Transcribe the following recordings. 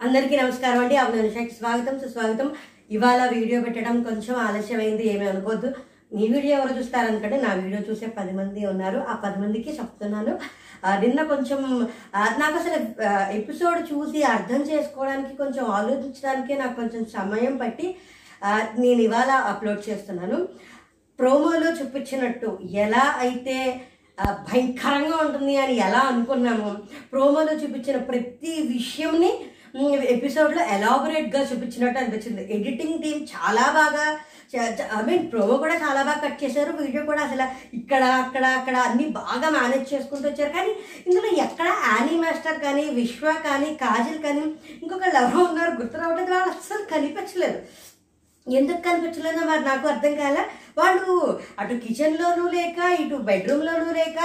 అందరికీ నమస్కారం అండి. అభినందనకి స్వాగతం సుస్వాగతం. ఇవాళ వీడియో పెట్టడం కొంచెం ఆలస్యమైంది ఏమీ అనుకోవద్దు నీ వీడియో ఎవరు చూస్తారనుకంటే నా వీడియో చూసే పది మంది ఉన్నారు. ఆ పది మందికి చెప్తున్నాను. నిన్న కొంచెం నాకు అసలు ఎపిసోడ్ చూసి అర్థం చేసుకోవడానికి కొంచెం ఆలోచించడానికే నాకు కొంచెం సమయం పట్టి నేను ఇవాళ అప్లోడ్ చేస్తున్నాను. ప్రోమోలో చూపించినట్టు ఎలా అయితే భయంకరంగా ఉంటుంది అని ఎలా అనుకున్నామో ప్రోమోలో చూపించిన ప్రతి విషయంని ఎపిసోడ్లో ఎలాబొరేట్గా చూపించినట్టు అనిపించింది. ఎడిటింగ్ టీం చాలా బాగా ఐ మీన్ ప్రోమో కూడా చాలా బాగా కట్ చేశారు. వీడియో కూడా అసలు ఇక్కడ అక్కడ అక్కడ అన్ని బాగా మేనేజ్ చేసుకుంటూ వచ్చారు. కానీ ఇందులో ఎక్కడ యానీ మాస్టర్ కానీ విశ్వ కానీ కాజల్ కానీ ఇంకొక లవ్ ఉన్నారు గుర్తు రావడం వాళ్ళు అస్సలు కనిపించలేదు. ఎందుకు కనిపించలేదో మరి నాకు అర్థం కాలే. వాళ్ళు అటు కిచెన్లోనూ లేక ఇటు బెడ్రూమ్లోనూ లేక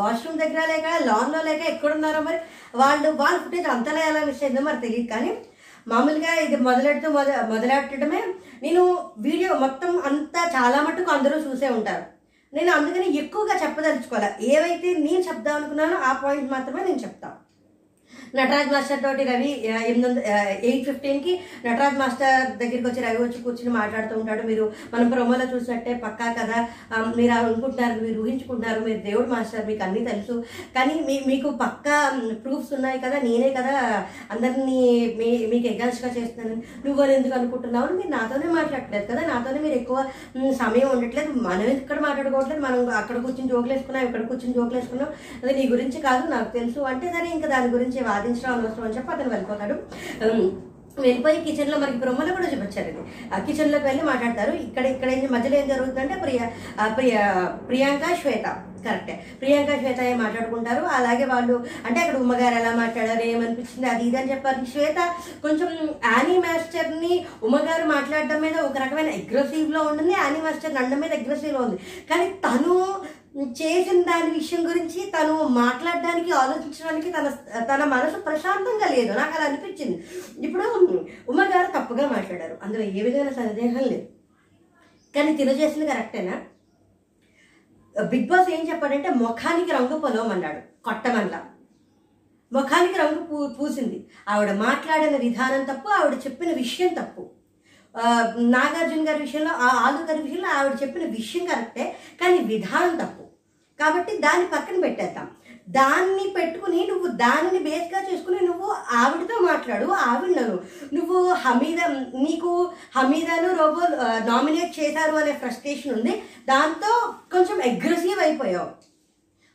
వాష్రూమ్ దగ్గర లేక లాన్లో లేక ఎక్కడున్నారో మరి వాళ్ళు వాళ్ళ ఫుటేజ్ అంతలా ఎలా మిస్ మరి తెలియదు. కానీ మామూలుగా ఇది మొదలెడుతూ మొద మొదలెట్టడమే నేను వీడియో మొత్తం అంతా చాలా మటుకు అందరూ చూసే ఉంటారు. నేను అందుకని ఎక్కువగా చెప్పదలుచుకోవాలి ఏవైతే నేను చెప్దాం అనుకున్నానో ఆ పాయింట్ మాత్రమే నేను చెప్తాను నటరాజ్ మాస్టర్ తోటి రవి ఎనిమిది వందల ఎయిట్ ఫిఫ్టీన్కి నటరాజ్ మాస్టర్ దగ్గరికి వచ్చి రవి వచ్చి కూర్చుని మాట్లాడుతూ ఉంటాడు. మీరు మనం ప్రోమోలో చూసినట్టే పక్కా కదా. మీరు అనుకుంటున్నారు మీరు ఊహించుకుంటున్నారు మీరు దేవుడు మాస్టర్ మీకు అన్నీ తెలుసు. కానీ మీ మీకు పక్కా ప్రూఫ్స్ ఉన్నాయి కదా నేనే కదా అందరినీ మీ మీకు ఎగ్జామ్స్గా చేస్తున్నాను. నువ్వు ఎందుకు అనుకుంటున్నావు అని మీరు నాతోనే మాట్లాడట్లేదు కదా. నాతోనే మీరు ఎక్కువ సమయం ఉండట్లేదు. మనం ఇక్కడ మాట్లాడుకోవట్లేదు? మనం అక్కడ కూర్చొని జోకులు వేసుకున్నాం ఇక్కడ కూర్చొని జోకులు వేసుకున్నాం. అది నీ గురించి కాదు నాకు తెలుసు. అంటే సరే ఇంకా దాని గురించి వాదించడం అనవసరం అని చెప్పి అతను వెళ్ళిపోతాడు. వెళ్ళిపోయి వెళ్ళిపోయి కిచెన్లో మనకి బ్రహ్మలో కూడా చూపించారు ఇది ఆ కిచెన్లోకి వెళ్ళి మాట్లాడతారు. ఇక్కడ ఇక్కడ ఏం మధ్యలో ఏం జరుగుతుందంటే ప్రియ ప్రియా ప్రియ ప్రియాంక శ్వేత. కరెక్టే ప్రియాంక శ్వేత ఏం మాట్లాడుకుంటారు? అలాగే వాళ్ళు అంటే అక్కడ ఉమ్మగారు ఎలా మాట్లాడారు ఏమనిపించింది అది ఇది అని చెప్పారు. శ్వేత కొంచెం యానీ మాస్టర్ని ఉమ్మగారు మాట్లాడడం మీద ఒక రకమైన అగ్రెసివ్లో ఉంటుంది యానీ మాస్టర్ నండం మీద అగ్రెసివ్లో ఉంది. కానీ తను చేసిన దాని విషయం గురించి తను మాట్లాడడానికి ఆలోచించడానికి తన తన మనసు ప్రశాంతంగా లేదు. నాకు అలా అనిపించింది. ఇప్పుడు ఉమ్మగారు తప్పుగా మాట్లాడారు. అందులో ఏ విధమైన సందేహం లేదు. కానీ తిన చేసింది కరెక్టేనా? బిగ్ బాస్ ఏం చెప్పాడంటే ముఖానికి రంగు పొలవమన్నాడు. కొట్టమల్లా ముఖానికి రంగు పూ పూసింది. ఆవిడ మాట్లాడిన విధానం తప్పు ఆవిడ చెప్పిన విషయం తప్పు. నాగార్జున గారి విషయంలో ఆ ఆలు గారి విషయంలో ఆవిడ చెప్పిన విషయం కరెక్టే కానీ విధానం తప్పు. కాబట్టి దాన్ని పక్కన పెట్టేద్దాం. దాన్ని పెట్టుకుని నువ్వు దానిని బేస్గా చేసుకుని నువ్వు ఆవిడతో మాట్లాడు ఆవిడను నువ్వు హమీద నీకు హమీదాను రోబో నామినేట్ చేశారు అనే ఫ్రస్ట్రేషన్ ఉంది. దాంతో కొంచెం అగ్రెసివ్ అయిపోయావు.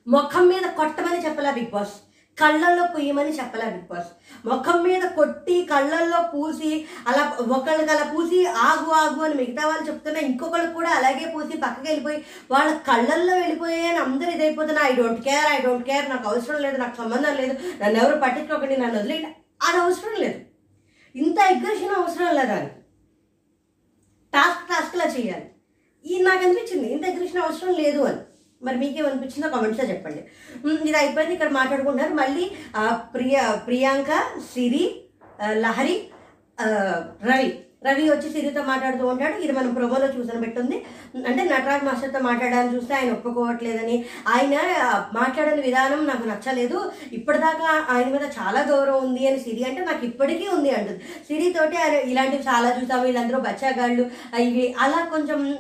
ముఖం మీద కొట్టమని చెప్పలా బిగ్ బాస్. కళ్ళల్లో పూయమని చెప్పలే బిగ్ బాస్. ముఖం మీద కొట్టి కళ్ళల్లో పూసి అలా ఒకళ్ళకి అలా పూసి ఆగు ఆగు అని మిగతా వాళ్ళు చెప్తున్నా ఇంకొకళ్ళు కూడా అలాగే పూసి పక్కకి వెళ్ళిపోయి వాళ్ళ కళ్ళల్లో వెళ్ళిపోయాయి అని అందరూ ఇదైపోతున్నా. I don't care I don't care నాకు అవసరం లేదు నాకు సంబంధం లేదు నన్ను ఎవరు పట్టించుకోకండి నన్ను వదిలేయండి. అది అవసరం లేదు. ఇంత అగ్రెషన్ అవసరం లేదు అని టాస్క్ టాస్క్లా చేయాలి. ఈ నాకు అనిపించింది ఇంత అగ్రెషన్ అవసరం లేదు అని. మరి మీకేమనిపించిందో కామెంట్స్లో చెప్పండి. ఇది అయిపోయింది. ఇక్కడ మాట్లాడుకుంటున్నారు. మళ్ళీ ప్రియా ప్రియాంక సిరి లహరి రవి. రవి వచ్చి సిరితో మాట్లాడుతూ ఉంటాడు. ఇది మనం ప్రోమోలో చూసిన పెట్టుంది. అంటే నటరాజ్ మాస్టర్తో మాట్లాడాలని చూస్తే ఆయన ఒప్పుకోవట్లేదని. ఆయన మాట్లాడిన విధానం నాకు నచ్చలేదు. ఇప్పటిదాకా ఆయన మీద చాలా గౌరవం ఉంది అని సిరి అంటే నాకు ఇప్పటికీ ఉంది అంటుంది. సిరితోటి ఆయన ఇలాంటివి చాలా చూసాము. వీళ్ళందరూ బచ్చాగాళ్ళు. ఇవి అలా కొంచెం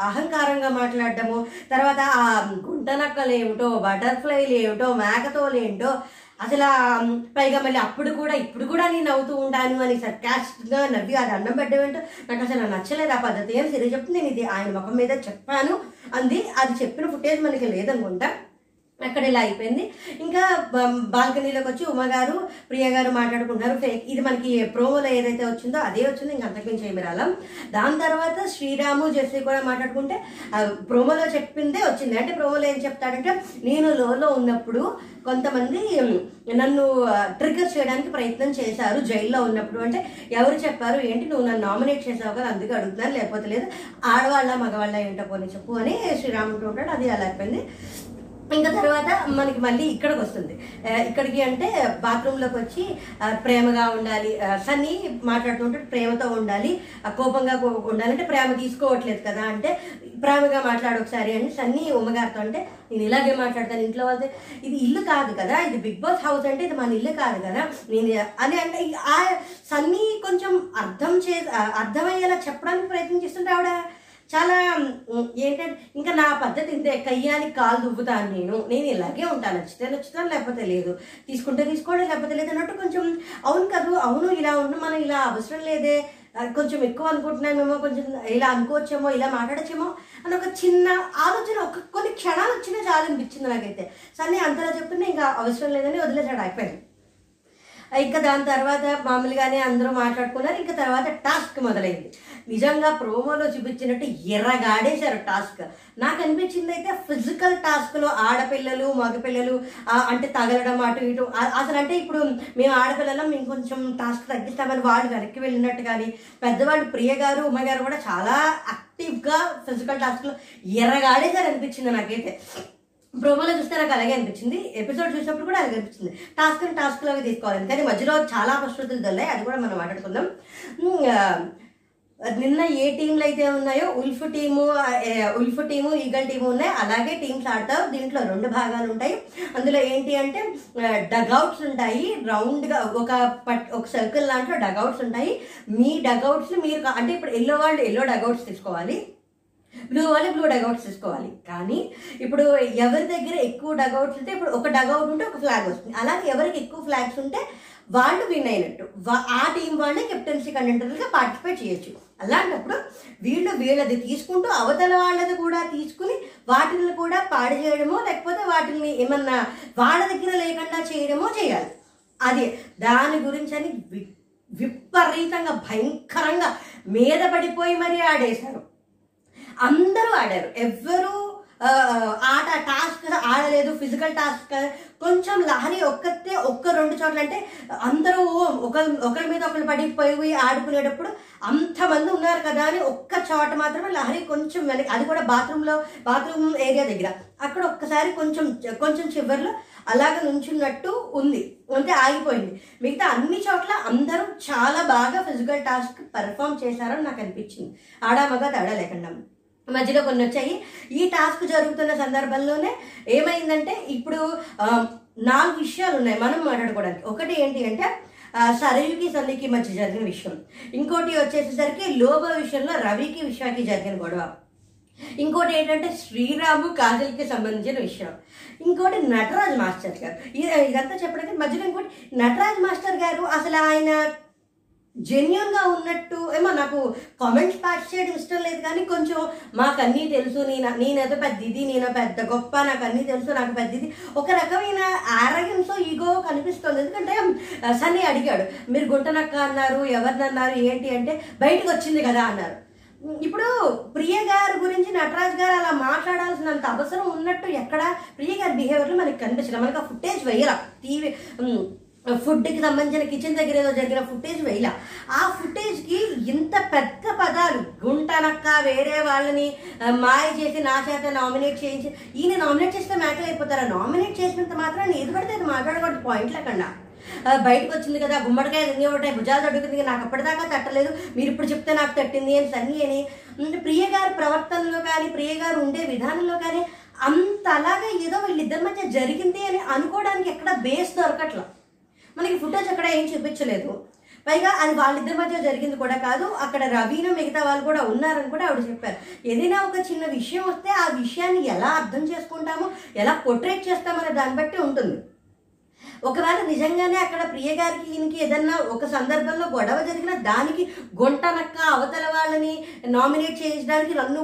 అహంకారంగా మాట్లాడటము తర్వాత ఆ గుంట నక్కలు ఏమిటో బటర్ఫ్లైలు ఏమిటో మేకతోలు ఏంటో అసలు పైగా మళ్ళీ అప్పుడు కూడా ఇప్పుడు కూడా నేను నవ్వుతూ ఉంటాను అని సర్కాస్ట్గా నవ్వి అది అన్నం పెట్టడం నాకు అసలు నచ్చలేదు. ఆ పద్ధతి ఏం సరే చెప్తుంది? నేను ఇది ఆయన ముఖం మీద చెప్పాను. అంది. అది చెప్పిన ఫుటేజ్ మనకి లేదనుకుంటా. అక్కడ ఇలా అయిపోయింది. ఇంకా బాల్కనీలోకి వచ్చి ఉమ్మగారు ప్రియ గారు మాట్లాడుకుంటున్నారు. ఫేక్ ఇది మనకి ప్రోమోలో ఏదైతే వచ్చిందో అదే వచ్చింది. ఇంకా అంతకుమించి ఏమి రాలం. దాని తర్వాత శ్రీరాము జెస్సీ కూడా మాట్లాడుకుంటే ప్రోమోలో చెప్పిందే వచ్చింది. అంటే ప్రోమోలో ఏం చెప్తాడంటే నేను లోలో ఉన్నప్పుడు కొంతమంది నన్ను ట్రిగర్ చేయడానికి ప్రయత్నం చేశారు జైల్లో ఉన్నప్పుడు. అంటే ఎవరు చెప్పారు ఏంటి నువ్వు నన్ను నామినేట్ చేసావు కదా అందుకే అడుగుతున్నాను. లేకపోతే లేదు ఆడవాళ్ళ మగవాళ్ళ ఏంటో పోనీ చెప్పు అని శ్రీరాముడు ఉంటాడు అది అలా అయిపోయింది. ఇంకా తర్వాత మనకి మళ్ళీ ఇక్కడికి వస్తుంది. ఇక్కడికి అంటే బాత్రూంలోకి వచ్చి ప్రేమగా ఉండాలి. సన్నీ మాట్లాడుతుంటే ప్రేమతో ఉండాలి. కోపంగా ఉండాలంటే ఉండాలి. అంటే ప్రేమ తీసుకోవట్లేదు కదా. అంటే ప్రేమగా మాట్లాడు ఒకసారి అని సన్నీ ఉమ్మగారితో అంటే నేను ఇలాగే మాట్లాడతాను ఇంట్లో వాళ్ళతో. ఇది ఇల్లు కాదు కదా. ఇది బిగ్ బాస్ హౌస్ అంటే ఇది మన ఇల్లు కాదు కదా. నేను అని అంటే ఆ సన్నీ కొంచెం అర్థం చే అర్థమయ్యేలా చెప్పడానికి ప్రయత్నం చేస్తుంటే ఆవిడ చాలా ఏంటంటే ఇంకా నా పద్ధతి ఇంతే. కయ్యానికి కాలు దువ్వుతాను నేను. నేను ఇలాగే ఉంటాను. నచ్చితే నచ్చుతాను లేకపోతే లేదు. తీసుకుంటే తీసుకోవడం లేకపోతే లేదు అన్నట్టు కొంచెం అవును కాదు అవును ఇలా ఉన్న మనం ఇలా అవసరం లేదే. కొంచెం ఎక్కువ అనుకుంటున్నామేమో కొంచెం ఇలా అనుకోవచ్చేమో ఇలా మాట్లాడచ్చేమో అని ఒక చిన్న ఆలోచన ఒక కొన్ని క్షణాలు వచ్చినా చాలు అనిపించింది నాకైతే. సరే అంతలా చెప్తున్నా ఇంకా అవసరం లేదని వదిలేసాడు అయిపోయింది ఇంకా దాని తర్వాత మామూలుగానే అందరూ మాట్లాడుకున్నారు ఇంకా తర్వాత టాస్క్ మొదలైంది. నిజంగా ప్రోమోలో చూపించినట్టు ఎర్రగాడేశారు టాస్క్. నాకు అనిపించింది అయితే ఫిజికల్ టాస్క్లో ఆడపిల్లలు మగపిల్లలు అంటే తగలడం అటు ఇటు. అసలు అంటే ఇప్పుడు మేము ఆడపిల్లలం మేము కొంచెం టాస్క్ తగ్గిస్తామని వాళ్ళు వెనక్కి వెళ్ళినట్టు కానీ పెద్దవాళ్ళు ప్రియ గారు ఉమ్మగారు కూడా చాలా యాక్టివ్గా ఫిజికల్ టాస్క్లో ఎర్రగాడేశారు అనిపించింది నాకైతే. ప్రోమోలో చూస్తే నాకు అలాగే అనిపించింది. ఎపిసోడ్ చూసినప్పుడు కూడా అలాగే అనిపించింది. టాస్క్ టాస్క్ లాగా తీసుకోవాలి. కానీ మధ్యలో చాలా అపశృతులు దొల్లాయి అది కూడా మనం మాట్లాడుకుందాం. నిన్న ఏ టీంలు అయితే ఉన్నాయో wolf team wolf team eagle team ఉన్నాయి. అలాగే టీమ్స్ ఆడతారు. దీంట్లో రెండు భాగాలు ఉంటాయి. అందులో ఏంటి అంటే డగౌట్స్ ఉంటాయి. రౌండ్గా ఒక పట్ ఒక సర్కిల్ దాంట్లో డగౌట్స్ ఉంటాయి. మీ డగౌట్స్ మీరు అంటే ఇప్పుడు ఎల్లో వాళ్ళు ఎల్లో డగౌట్స్ తీసుకోవాలి. బ్లూ వాళ్ళు బ్లూ డగౌట్స్ తీసుకోవాలి. కానీ ఇప్పుడు ఎవరి దగ్గర ఎక్కువ డగౌట్స్ ఉంటే ఇప్పుడు ఒక డగౌట్ ఉంటే ఒక ఫ్లాగ్ వస్తుంది. అలాగే ఎవరికి ఎక్కువ ఫ్లాగ్స్ ఉంటే వాళ్ళు విన్ అయినట్టు. ఆ టీం వాళ్ళే కెప్టెన్సీ కంటెంటర్గా పార్టిసిపేట్ చేయొచ్చు. అలాంటప్పుడు వీళ్ళు వీళ్ళది తీసుకుంటూ అవతల వాళ్ళది కూడా తీసుకుని వాటిని కూడా పాడు చేయడమో లేకపోతే వాటిని ఏమన్నా వాళ్ళ దగ్గర లేకుండా చేయడమో చేయాలి. అదే దాని గురించి అని వి- విపరీతంగా భయంకరంగా మీద పడిపోయి మరీ ఆడేశారు. అందరూ ఆడారు. ఎవ్వరూ ఆట టాస్క్ ఆడలేదు ఫిజికల్ టాస్క్ కొంచెం లహరి ఒక్కతే ఒక్క రెండు చోట్ల అంటే అందరూ ఒక ఒకరి మీద ఒకరు పడిపోయి ఆడుకునేటప్పుడు అంతమంది ఉన్నారు కదా అని ఒక్క చోట మాత్రమే లహరి కొంచెం వెనక అది కూడా బాత్రూంలో బాత్రూమ్ ఏరియా దగ్గర. అక్కడ ఒక్కసారి కొంచెం కొంచెం చివరిలో అలాగ నుంచున్నట్టు ఉంది. అంటే ఆగిపోయింది. మిగతా అన్ని చోట్ల అందరూ చాలా బాగా ఫిజికల్ టాస్క్ పెర్ఫామ్ చేశారని నాకు అనిపించింది. ఆడామగా తేడా లేకుండా. మధ్యలో కొన్ని వచ్చాయి. ఈ టాస్క్ జరుగుతున్న సందర్భంలోనే ఏమైందంటే ఇప్పుడు నాలుగు విషయాలు ఉన్నాయి మనం మాట్లాడుకోవడానికి. ఒకటి ఏంటి అంటే సరయుకి సన్నికి మధ్య జరిగిన విషయం. ఇంకోటి వచ్చేసేసరికి లోబ విషయంలో రవికి విశ్వాకి జరిగిన గొడవ. ఇంకోటి ఏంటంటే శ్రీరాము కాజల్కి సంబంధించిన విషయం. ఇంకోటి నటరాజ్ మాస్టర్ గారు. ఇదంతా చెప్పడానికి మధ్యలో ఇంకోటి నటరాజ్ మాస్టర్ గారు అసలు ఆయన జెన్యున్గా ఉన్నట్టు ఏమో నాకు కామెంట్స్ పాస్ చేయడం ఇష్టం లేదు కానీ కొంచెం మాకు అన్నీ తెలుసు. నేను నేనేదో పెద్ద ఇది నేను పెద్ద గొప్ప నాకు అన్నీ తెలుసు నాకు పెద్ద ఇది ఒక రకమైన ఆరోగ్యంతో ఈగో కనిపిస్తుంది. ఎందుకంటే సన్నీ అడిగాడు మీరు గుంటనక్క అన్నారు ఎవరిని అన్నారు ఏంటి అంటే బయటకు వచ్చింది కదా అన్నారు. ఇప్పుడు ప్రియ గారి గురించి నటరాజ్ గారు అలా మాట్లాడాల్సినంత అవసరం ఉన్నట్టు ఎక్కడ ప్రియ గారి బిహేవియర్లో మనకి కనిపించలేదు మనకి ఆ ఫుటేజ్ వేయరా టీవీ ఫుడ్కి సంబంధించిన కిచెన్ దగ్గర ఏదో జరిగిన ఫుటేజ్ వేయాల ఆ ఫుటేజ్కి ఇంత పెద్ద పదాలు గుంటనక్క వేరే వాళ్ళని మాయ చేసి నా చేత నామినేట్ చేయించి ఈయన నామినేట్ చేస్తే మ్యాటర్ అయిపోతారా. నామినేట్ చేసినంత మాత్రం ఏది పడితే అది మాట్లాడకూడదు పాయింట్ లేకుండా బయటకు వచ్చింది కదా గుమ్మడికాయ రింగి ఒకటే భుజాలు తడుగుతుంది నాకు అప్పటిదాకా తట్టలేదు. మీరు ఇప్పుడు చెప్తే నాకు తట్టింది అని సన్నీ అని. ప్రియ గారి ప్రవర్తనలో కానీ ప్రియ గారు ఉండే విధానంలో కానీ అంత అలాగా ఏదో వీళ్ళిద్దరి మధ్య జరిగింది అని అనుకోవడానికి ఎక్కడ బేస్ దొరకట్లా. మనకి ఫుటేజ్ అక్కడ ఏం చూపించలేదు. పైగా అది వాళ్ళిద్దరి మధ్య జరిగింది కూడా కాదు అక్కడ రవీను మిగతా వాళ్ళు కూడా ఉన్నారని కూడా ఆవిడ చెప్పారు. ఏదైనా ఒక చిన్న విషయం వస్తే ఆ విషయాన్ని ఎలా అర్థం చేసుకుంటామో ఎలా పొట్రేట్ చేస్తామనే దాన్ని బట్టి ఉంటుంది. ఒకవేళ నిజంగానే అక్కడ ప్రియ గారికి ఈయనకి ఏదన్నా ఒక సందర్భంలో గొడవ జరిగినా దానికి గుంటనక్క అవతల వాళ్ళని నామినేట్ చేయించడానికి నన్ను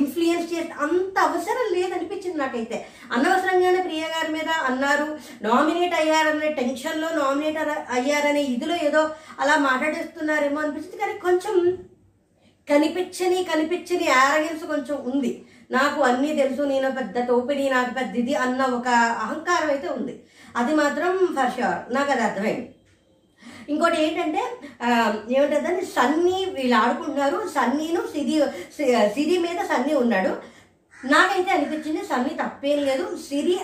ఇన్ఫ్లుయెన్స్ చేసి అంత అవసరం లేదనిపించింది నాకైతే. అనవసరంగానే ప్రియ గారి మీద అన్నారు నామినేట్ అయ్యారనే టెన్షన్లో నామినేట్ అయ్యారనే ఇదిలో ఏదో అలా మాట్లాడేస్తున్నారేమో అనిపించింది. కానీ కొంచెం కనిపించని కనిపించని ఆరగెన్స్ కొంచెం ఉంది. నాకు అన్నీ తెలుసు నేను పెద్ద టోపిని నాకు పెద్ద ఇది అన్న ఒక అహంకారం అయితే ఉంది. అది మాత్రం ఫర్ షూర్ నాకు అది అర్థమైంది. ఇంకోటి ఏంటంటే ఆ, సన్నీ వీళ్ళు ఆడుకుంటున్నారు. సన్నీను సిరి సి- సిరి మీద సన్నీ ఉన్నాడు. నాకైతే అనిపించింది సన్నీ తప్పేం లేదు. సిరి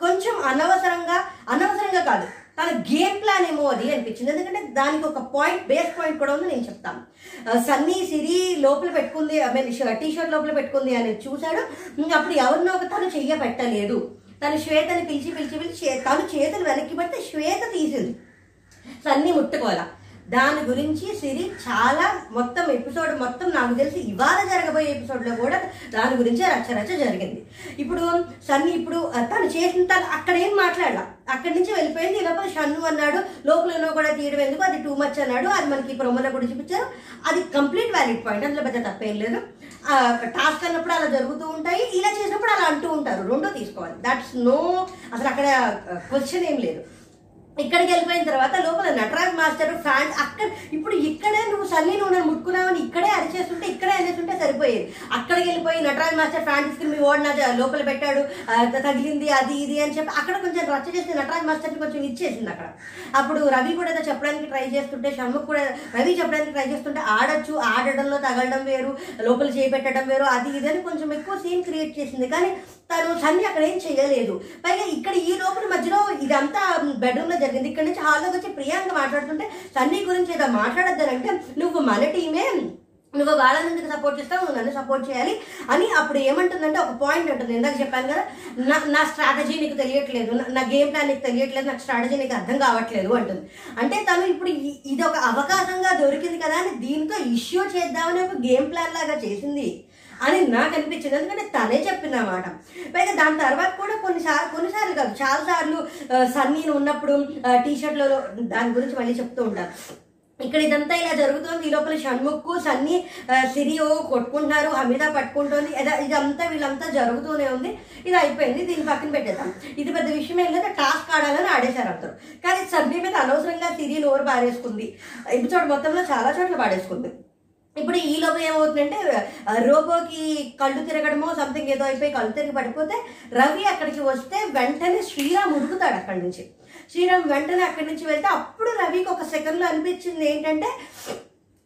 కొంచెం అనవసరంగా అనవసరంగా కాదు. తన గేమ్ ప్లాన్ ఏమో అది అనిపించింది. ఎందుకంటే దానికి ఒక పాయింట్ బేస్ పాయింట్ కూడా ఉంది నేను చెప్తాను. సన్నీ సిరి లోపల పెట్టుకుంది ఐ మీన్ టీ షర్ట్ లోపల పెట్టుకుంది అని చూశాడు. అప్పుడు ఎవరినో ఒక తను చెయ్య పెట్టలేదు తను శ్వేతని పిలిచి పిలిచి పిలిచి తను చేతులు వెనక్కి పడితే శ్వేత తీసింది. సన్నీ ముట్టుకోవాల? దాని గురించి సిరి చాలా మొత్తం ఎపిసోడ్ మొత్తం నాకు తెలిసి ఇవాళ జరగబోయే ఎపిసోడ్లో కూడా దాని గురించి రచ్చ రచ్చ జరిగింది. ఇప్పుడు సన్ని ఇప్పుడు తను చేసిన తను అక్కడ ఏం మాట్లాడాల? అక్కడి నుంచి వెళ్ళిపోయింది ఈ షన్ను అన్నాడు లోపల కూడా తీయడం ఎందుకు? అది టూ మచ్ అన్నాడు. అది మనకి ప్రొమోలో కూడా చూపించారు. అది కంప్లీట్ వ్యాలిడ్ పాయింట్ అందులో పెద్ద తప్పేం లేదు. టాస్క్ అన్నప్పుడు అలా జరుగుతూ ఉంటాయి. ఇలా చేసినప్పుడు అలా అంటూ ఉంటారు. రెండో తీసుకోవాలి. దట్స్ నో అసలు అక్కడ క్వశ్చన్ ఏం లేదు. ఇక్కడికి వెళ్ళిపోయిన తర్వాత లోపల నటరాజ్ మాస్టర్ ఫ్యాన్ అక్కడ ఇప్పుడు ఇక్కడే నువ్వు సన్నీ నువ్వు నన్ను ముట్టుకున్నావని ఇక్కడే అరిచేస్తుంటే ఇక్కడే అనేస్తుంటే సరిపోయేది. అక్కడికి వెళ్ళిపోయి నటరాజ్ మాస్టర్ ఫ్యాన్ తీసుకుని మీ ఓడి నా లోపల పెట్టాడు తగిలింది అది ఇది అని చెప్పి అక్కడ కొంచెం రచ్చ చేసి నటరాజ్ మాస్టర్ని కొంచెం ఇచ్చేసింది అక్కడ. అప్పుడు రవి కూడా ఏదో చెప్పడానికి ట్రై చేస్తుంటే షణ్ముఖ్ కూడా రవి చెప్పడానికి ట్రై చేస్తుంటే ఆడొచ్చు ఆడడంలో తగలడం వేరు లోపల చేపెట్టడం వేరు అది ఇది అని కొంచెం ఎక్కువ సీన్ క్రియేట్ చేసింది. కానీ తను సన్ని అక్కడ ఏం చేయలేదు. పైగా ఇక్కడ ఈ లోపల మధ్యలో ఇదంతా బెడ్రూమ్లో జరిగింది. ఇక్కడ నుంచి హాల్లోకి వచ్చి ప్రియాంక మాట్లాడుతుంటే సన్నీ గురించి ఏదో మాట్లాడద్దానంటే నువ్వు మన టీమే. నువ్వు వాళ్ళని ఎందుకు సపోర్ట్ చేస్తావు. నువ్వు నన్ను సపోర్ట్ చేయాలి. అని అప్పుడు ఏమంటుందంటే ఒక పాయింట్ ఉంటుంది. ఇందాక చెప్పాను కదా నా నా స్ట్రాటజీ నీకు తెలియట్లేదు. నా- గేమ్ ప్లాన్ నీకు తెలియట్లేదు. నాకు స్ట్రాటజీ నీకు అర్థం కావట్లేదు. అంటుంది. అంటే తను ఇప్పుడు ఇది ఒక అవకాశంగా దొరికింది కదా అని దీంతో ఇష్యూ చేద్దామని ఒక గేమ్ ప్లాన్ లాగా చేసింది. అని నాకు అనిపించింది. ఎందుకంటే తనే చెప్పింది అనమాట పైగా దాని తర్వాత కూడా కొన్నిసార్లు కొన్నిసార్లు కాదు చాలా సార్లు సన్నీని ఉన్నప్పుడు టీ షర్ట్లలో దాని గురించి మళ్ళీ చెప్తూ ఉంటారు. ఇక్కడ ఇదంతా ఇలా జరుగుతోంది. ఈ లోపల షణ్ముఖ్ సన్నీ సిరియో కొట్టుకుంటున్నారు అమిత పట్టుకుంటుంది. ఇద- ఇదంతా వీళ్ళంతా జరుగుతూనే ఉంది. ఇది అయిపోయింది. దీన్ని పక్కన పెట్టేద్దాం. ఇది పెద్ద విషయం ఏం లేదా. టాస్క్ ఆడాలని ఆడేశారు అందరూ. కానీ సన్నీ మీద అనవసరంగా సిరి నోరు పారేసుకుంది. ఎపిసోడ్ మొత్తంలో చాలా చోట్ల పాడేసుకుంది. ఇప్పుడు ఈ లోపల ఏమవుతుందంటే రోబోకి కళ్ళు తిరగడమో సంథింగ్ ఏదో అయిపోయి కళ్ళు తిరిగి పడిపోతే రవి అక్కడికి వస్తే వెంటనే శ్రీరామ్ ఉరుకుతాడు అక్కడి నుంచి. శ్రీరామ్ వెంటనే అక్కడి నుంచి వెళ్తే అప్పుడు రవికి ఒక సెకండ్లో అనిపించింది ఏంటంటే